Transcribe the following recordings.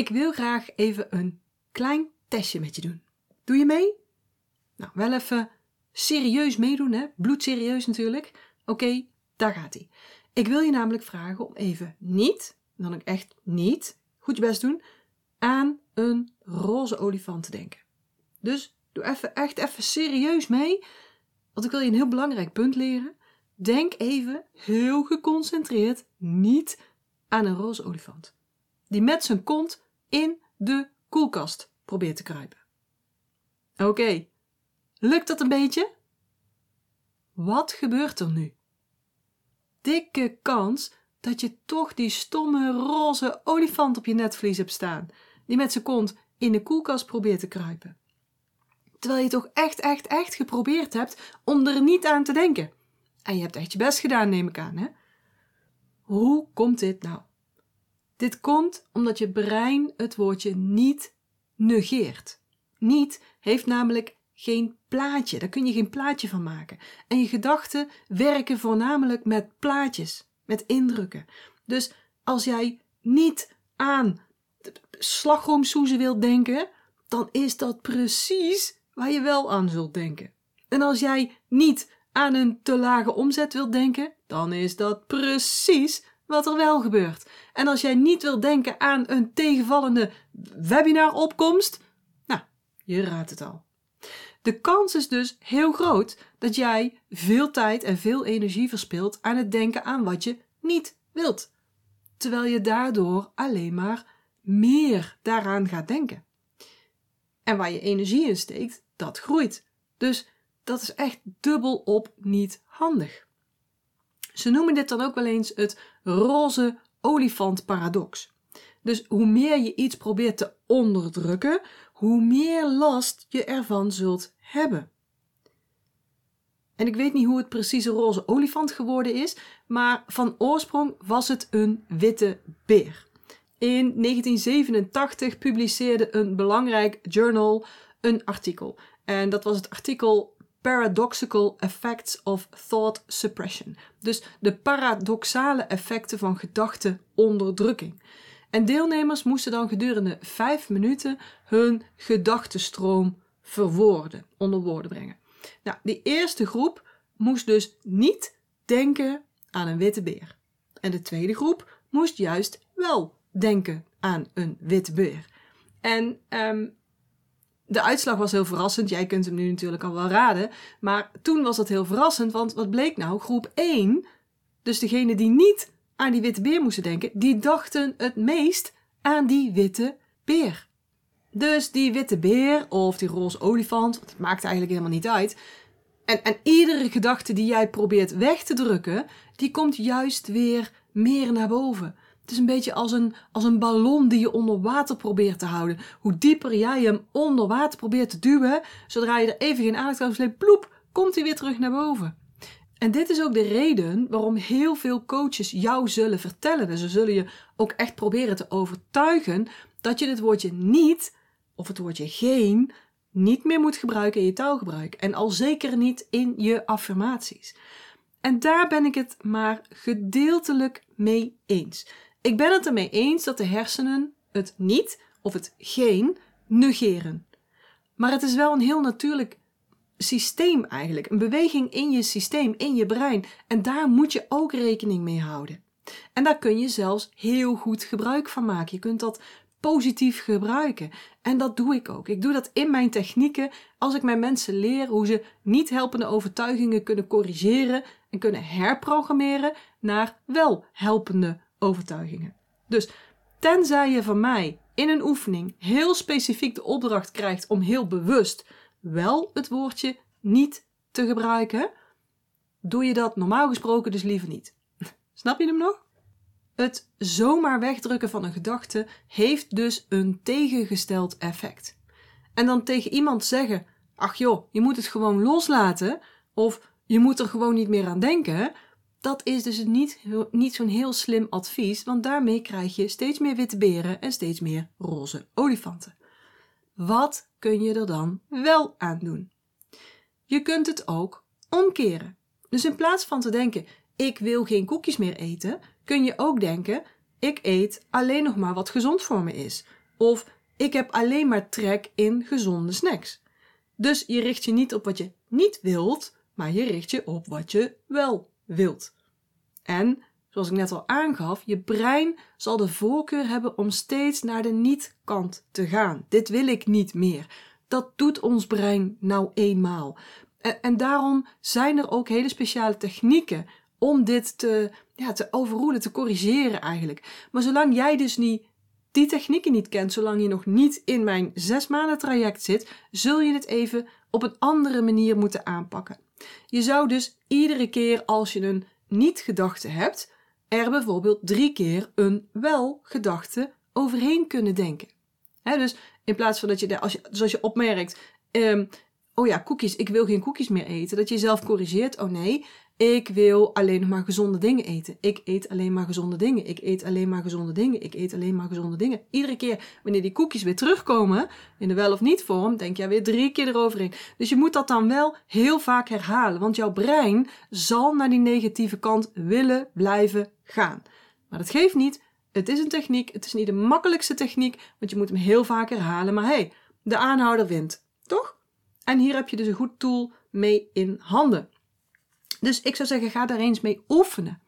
Ik wil graag even een klein testje met je doen. Doe je mee? Nou, wel even serieus meedoen, hè? Bloedserieus natuurlijk. Oké, daar gaat hij. Ik wil je namelijk vragen om even niet, dan ook echt niet, goed je best doen, aan een roze olifant te denken. Dus doe even, echt even serieus mee, want ik wil je een heel belangrijk punt leren. Denk even heel geconcentreerd niet aan een roze olifant. Die met zijn kont in de koelkast probeert te kruipen. Oké, lukt dat een beetje? Wat gebeurt er nu? Dikke kans dat je toch die stomme roze olifant op je netvlies hebt staan, die met zijn kont in de koelkast probeert te kruipen. Terwijl je toch echt, echt, echt geprobeerd hebt om er niet aan te denken. En je hebt echt je best gedaan, neem ik aan, hè? Hoe komt dit nou? Dit komt omdat je brein het woordje niet negeert. Niet heeft namelijk geen plaatje. Daar kun je geen plaatje van maken. En je gedachten werken voornamelijk met plaatjes, met indrukken. Dus als jij niet aan slagroomsoezen wilt denken, dan is dat precies waar je wel aan zult denken. En als jij niet aan een te lage omzet wilt denken, dan is dat precies wat er wel gebeurt. En als jij niet wilt denken aan een tegenvallende webinaropkomst, nou, je raadt het al. De kans is dus heel groot dat jij veel tijd en veel energie verspilt aan het denken aan wat je niet wilt, terwijl je daardoor alleen maar meer daaraan gaat denken. En waar je energie in steekt, dat groeit. Dus dat is echt dubbel op niet handig. Ze noemen dit dan ook wel eens het roze olifant paradox. Dus hoe meer je iets probeert te onderdrukken, hoe meer last je ervan zult hebben. En ik weet niet hoe het precies een roze olifant geworden is, maar van oorsprong was het een witte beer. In 1987 publiceerde een belangrijk journal een artikel. En dat was het artikel Paradoxical Effects of Thought Suppression. Dus de paradoxale effecten van gedachteonderdrukking. En deelnemers moesten dan gedurende vijf minuten hun gedachtenstroom verwoorden, onder woorden brengen. Nou, die eerste groep moest dus niet denken aan een witte beer. En de tweede groep moest juist wel denken aan een witte beer. En um, de uitslag was heel verrassend. Jij kunt hem nu natuurlijk al wel raden. Maar toen was dat heel verrassend, want wat bleek nou? Groep 1, dus degene die niet aan die witte beer moesten denken, die dachten het meest aan die witte beer. Dus die witte beer of die roze olifant, het maakt eigenlijk helemaal niet uit. En, en iedere gedachte die jij probeert weg te drukken, die komt juist weer meer naar boven. Het is een beetje als een, als een ballon die je onder water probeert te houden. Hoe dieper jij hem onder water probeert te duwen, zodra je er even geen aandacht aan sleept, ploep, komt hij weer terug naar boven. En dit is ook de reden waarom heel veel coaches jou zullen vertellen. En ze zullen je ook echt proberen te overtuigen dat je het woordje niet of het woordje geen niet meer moet gebruiken in je taalgebruik. En al zeker niet in je affirmaties. En daar ben ik het maar gedeeltelijk mee eens. Ik ben het ermee eens dat de hersenen het niet of het geen negeren. Maar het is wel een heel natuurlijk systeem eigenlijk. Een beweging in je systeem, in je brein. En daar moet je ook rekening mee houden. En daar kun je zelfs heel goed gebruik van maken. Je kunt dat positief gebruiken. En dat doe ik ook. Ik doe dat in mijn technieken als ik mijn mensen leer hoe ze niet helpende overtuigingen kunnen corrigeren en kunnen herprogrammeren naar wel helpende overtuigingen. Dus tenzij je van mij in een oefening heel specifiek de opdracht krijgt om heel bewust wel het woordje niet te gebruiken, doe je dat normaal gesproken dus liever niet. Snap je hem nog? Het zomaar wegdrukken van een gedachte heeft dus een tegengesteld effect. En dan tegen iemand zeggen: Ach joh, je moet het gewoon loslaten, of je moet er gewoon niet meer aan denken, dat is dus niet, niet zo'n heel slim advies, want daarmee krijg je steeds meer witte beren en steeds meer roze olifanten. Wat kun je er dan wel aan doen? Je kunt het ook omkeren. Dus in plaats van te denken: ik wil geen koekjes meer eten, kun je ook denken: ik eet alleen nog maar wat gezond voor me is. Of ik heb alleen maar trek in gezonde snacks. Dus je richt je niet op wat je niet wilt, maar je richt je op wat je wel wilt. En, zoals ik net al aangaf, je brein zal de voorkeur hebben om steeds naar de niet-kant te gaan. Dit wil ik niet meer. Dat doet ons brein nou eenmaal. En, en daarom zijn er ook hele speciale technieken om dit te, ja, te overroelen, te corrigeren eigenlijk. Maar zolang jij dus niet die technieken niet kent, zolang je nog niet in mijn zes maanden traject zit, zul je het even op een andere manier moeten aanpakken. Je zou dus iedere keer als je een niet-gedachte hebt, er bijvoorbeeld drie keer een wel-gedachte overheen kunnen denken. dus in plaats van dat je, als je zoals je opmerkt, um, oh ja, koekjes, ik wil geen koekjes meer eten, dat je jezelf corrigeert, oh nee, ik wil alleen maar gezonde dingen eten. Ik eet alleen maar gezonde dingen. Ik eet alleen maar gezonde dingen. Ik eet alleen maar gezonde dingen. Iedere keer wanneer die koekjes weer terugkomen, in de wel of niet vorm, denk je weer drie keer eroverheen. Dus je moet dat dan wel heel vaak herhalen, want jouw brein zal naar die negatieve kant willen blijven gaan. Maar dat geeft niet. Het is een techniek. Het is niet de makkelijkste techniek, want je moet hem heel vaak herhalen. Maar hey, de aanhouder wint. Toch? En hier heb je dus een goed tool mee in handen. Dus ik zou zeggen, ga daar eens mee oefenen.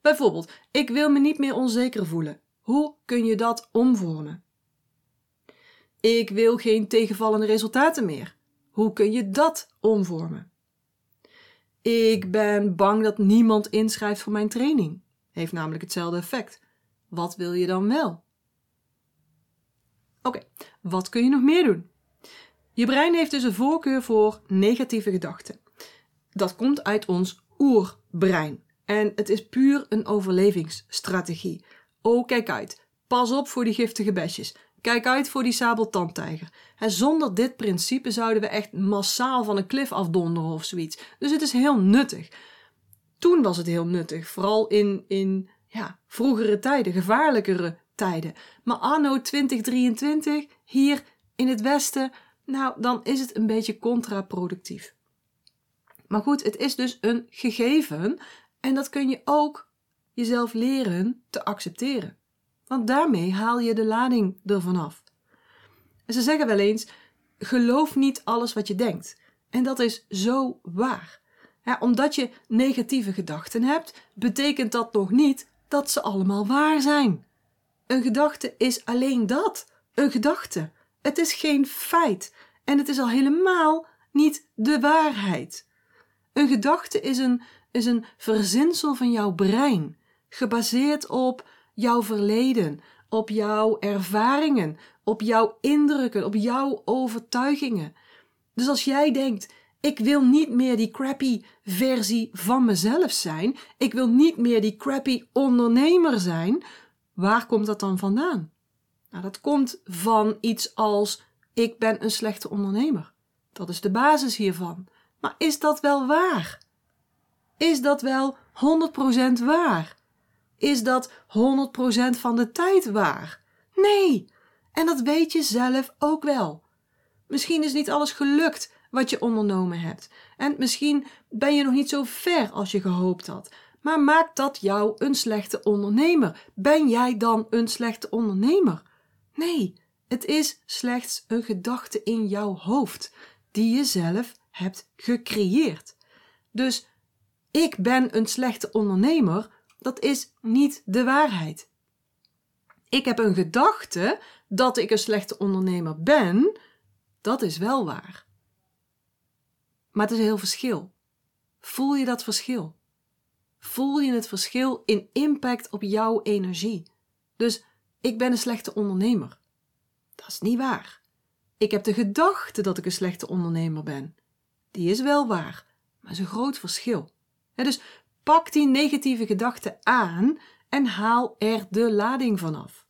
Bijvoorbeeld, ik wil me niet meer onzeker voelen. Hoe kun je dat omvormen? Ik wil geen tegenvallende resultaten meer. Hoe kun je dat omvormen? Ik ben bang dat niemand inschrijft voor mijn training. Heeft namelijk hetzelfde effect. Wat wil je dan wel? Oké, wat kun je nog meer doen? Je brein heeft dus een voorkeur voor negatieve gedachten dat komt uit ons oerbrein. En het is puur een overlevingsstrategie. Oh, kijk uit. Pas op voor die giftige besjes. Kijk uit voor die sabeltandtijger. En zonder dit principe zouden we echt massaal van een klif afdonderen of zoiets. Dus het is heel nuttig. Toen was het heel nuttig, vooral in, in ja, vroegere tijden, gevaarlijkere tijden. Maar anno 2023, hier in het Westen, nou, dan is het een beetje contraproductief. Maar goed, het is dus een gegeven en dat kun je ook jezelf leren te accepteren. Want daarmee haal je de lading ervan af. En ze zeggen wel eens: geloof niet alles wat je denkt. En dat is zo waar. Omdat je negatieve gedachten hebt, betekent dat nog niet dat ze allemaal waar zijn. Een gedachte is alleen dat: een gedachte. Het is geen feit en het is al helemaal niet de waarheid. Een gedachte is een, is een verzinsel van jouw brein, gebaseerd op jouw verleden, op jouw ervaringen, op jouw indrukken, op jouw overtuigingen. Dus als jij denkt, ik wil niet meer die crappy versie van mezelf zijn, ik wil niet meer die crappy ondernemer zijn, waar komt dat dan vandaan? Nou, dat komt van iets als ik ben een slechte ondernemer. Dat is de basis hiervan. Maar is dat wel waar? Is dat wel 100% waar? Is dat 100% van de tijd waar? Nee, en dat weet je zelf ook wel. Misschien is niet alles gelukt wat je ondernomen hebt. En misschien ben je nog niet zo ver als je gehoopt had. Maar maakt dat jou een slechte ondernemer? Ben jij dan een slechte ondernemer? Nee, het is slechts een gedachte in jouw hoofd die je zelf hebt gecreëerd. Dus ik ben een slechte ondernemer, dat is niet de waarheid. Ik heb een gedachte dat ik een slechte ondernemer ben, dat is wel waar. Maar het is een heel verschil. Voel je dat verschil? Voel je het verschil in impact op jouw energie? Dus ik ben een slechte ondernemer. Dat is niet waar. Ik heb de gedachte dat ik een slechte ondernemer ben die is wel waar, maar is een groot verschil. dus pak die negatieve gedachte aan en haal er de lading vanaf.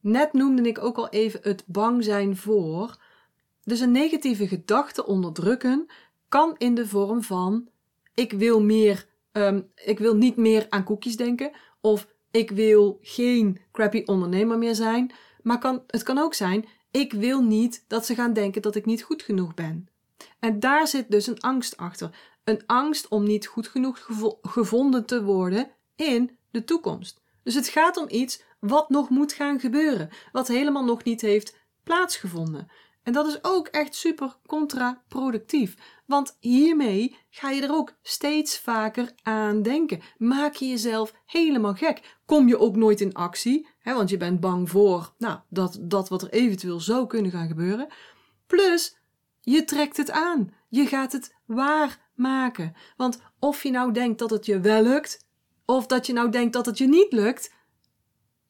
Net noemde ik ook al even het bang zijn voor. Dus een negatieve gedachte onderdrukken kan in de vorm van ik wil meer, ehm, ik wil niet meer aan koekjes denken of ik wil geen crappy ondernemer meer zijn. Maar kan, het kan ook zijn ik wil niet dat ze gaan denken dat ik niet goed genoeg ben. En daar zit dus een angst achter. Een angst om niet goed genoeg gevonden te worden in de toekomst. Dus het gaat om iets wat nog moet gaan gebeuren, wat helemaal nog niet heeft plaatsgevonden. En dat is ook echt super contraproductief. Want hiermee ga je er ook steeds vaker aan denken. Maak je jezelf helemaal gek. Kom je ook nooit in actie, hè, want je bent bang voor nou, dat, dat wat er eventueel zou kunnen gaan gebeuren. Plus, je trekt het aan. Je gaat het waar maken. Want of je nou denkt dat het je wel lukt, of dat je nou denkt dat het je niet lukt,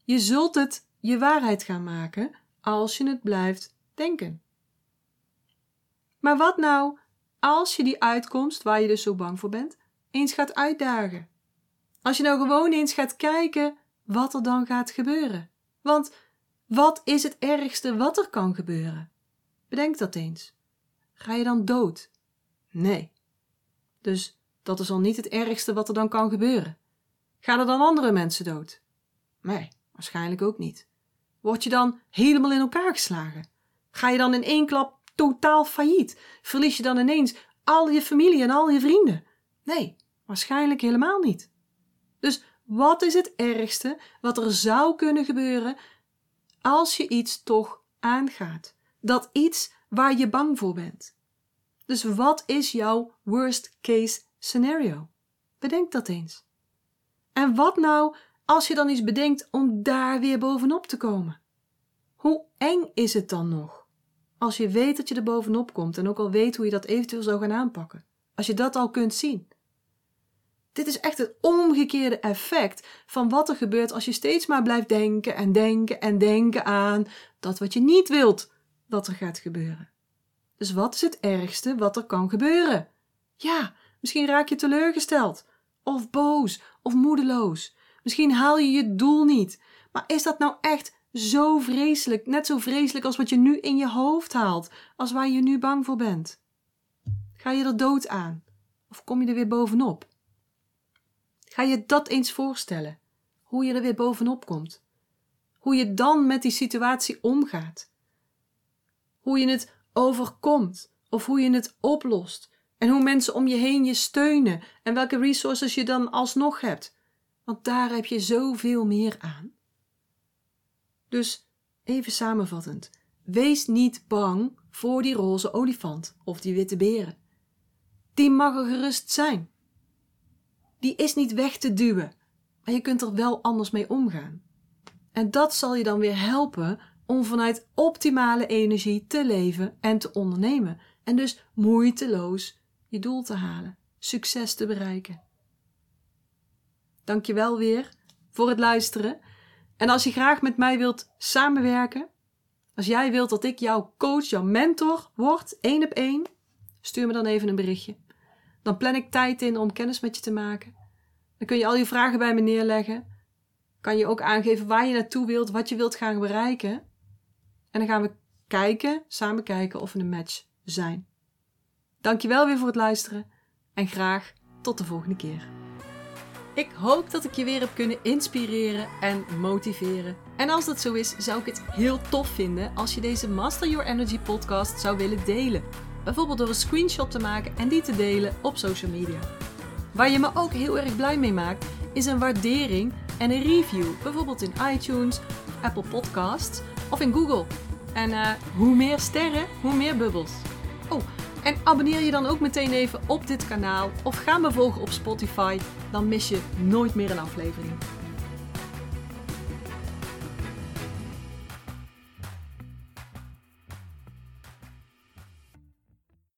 je zult het je waarheid gaan maken als je het blijft denken. Maar wat nou als je die uitkomst, waar je dus zo bang voor bent, eens gaat uitdagen? Als je nou gewoon eens gaat kijken wat er dan gaat gebeuren. Want wat is het ergste wat er kan gebeuren? Bedenk dat eens. Ga je dan dood? Nee. Dus dat is al niet het ergste wat er dan kan gebeuren. Gaan er dan andere mensen dood? Nee, waarschijnlijk ook niet. Word je dan helemaal in elkaar geslagen? Ga je dan in één klap totaal failliet? Verlies je dan ineens al je familie en al je vrienden? Nee, waarschijnlijk helemaal niet. Dus wat is het ergste wat er zou kunnen gebeuren als je iets toch aangaat? Dat iets waar je bang voor bent. Dus wat is jouw worst case scenario? Bedenk dat eens. En wat nou als je dan iets bedenkt om daar weer bovenop te komen? Hoe eng is het dan nog? Als je weet dat je er bovenop komt en ook al weet hoe je dat eventueel zou gaan aanpakken. Als je dat al kunt zien. Dit is echt het omgekeerde effect van wat er gebeurt als je steeds maar blijft denken en denken en denken aan dat wat je niet wilt dat er gaat gebeuren. Dus wat is het ergste wat er kan gebeuren? Ja, misschien raak je teleurgesteld, of boos, of moedeloos. Misschien haal je je doel niet. Maar is dat nou echt zo vreselijk, net zo vreselijk als wat je nu in je hoofd haalt, als waar je nu bang voor bent? Ga je er dood aan? Of kom je er weer bovenop? Ga je dat eens voorstellen, hoe je er weer bovenop komt? Hoe je dan met die situatie omgaat? Hoe je het overkomt of hoe je het oplost en hoe mensen om je heen je steunen en welke resources je dan alsnog hebt. Want daar heb je zoveel meer aan. Dus even samenvattend: wees niet bang voor die roze olifant of die witte beren. Die mag er gerust zijn. Die is niet weg te duwen, maar je kunt er wel anders mee omgaan. En dat zal je dan weer helpen om vanuit optimale energie te leven en te ondernemen. En dus moeiteloos je doel te halen, succes te bereiken. Dankjewel weer voor het luisteren. En als je graag met mij wilt samenwerken, als jij wilt dat ik jouw coach, jouw mentor word, één op één, stuur me dan even een berichtje. Dan plan ik tijd in om kennis met je te maken. Dan kun je al je vragen bij me neerleggen. Kan je ook aangeven waar je naartoe wilt, wat je wilt gaan bereiken. En dan gaan we kijken, samen kijken of we een match zijn. Dankjewel weer voor het luisteren en graag tot de volgende keer. Ik hoop dat ik je weer heb kunnen inspireren en motiveren. En als dat zo is, zou ik het heel tof vinden als je deze Master Your Energy podcast zou willen delen. Bijvoorbeeld door een screenshot te maken en die te delen op social media. Waar je me ook heel erg blij mee maakt, is een waardering en een review. Bijvoorbeeld in iTunes, Apple Podcasts of in Google. En uh, hoe meer sterren, hoe meer bubbels. Oh, en abonneer je dan ook meteen even op dit kanaal of ga me volgen op Spotify, dan mis je nooit meer een aflevering.